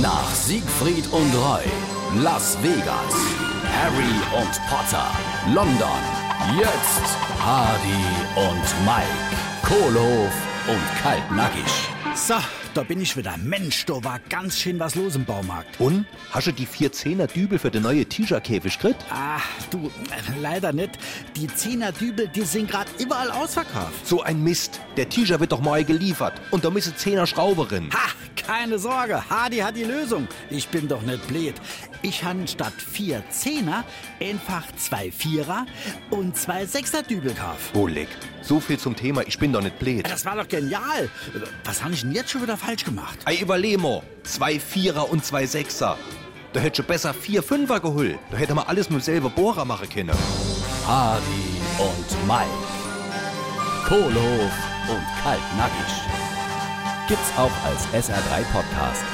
Nach Siegfried und Roy, Las Vegas, Harry und Potter, London, jetzt Hardy und Mike, Kohlhof und Kaltnackig. So, da bin ich wieder. Mensch, da war ganz schön was los im Baumarkt. Und? Hast du die 410er Dübel für den neue T-Shirt-Käfig gekriegt? Ah, du, äh, leider nicht. Die 10er Dübel, die sind gerade überall ausverkauft. So ein Mist. Der T-Shirt wird doch mal geliefert. Und da müssen 10er Schrauberin. Ha, keine Sorge. Hardy hat die Lösung. Ich bin doch nicht blöd. Ich han statt vier Zehner einfach zwei Vierer und zwei Sechser Dübel gekauft. Oh, leck. So viel zum Thema, ich bin doch nicht blöd. Das war doch genial. Was habe ich denn jetzt schon wieder falsch gemacht? Ei, überleg mal. Zwei Vierer und zwei Sechser. Da hätte schon besser vier Fünfer geholt. Da hätte man alles mit selber Bohrer machen können. Hardy und Mike, Kohlhof und Kaltnackig. Gibt's auch als SR3 Podcast.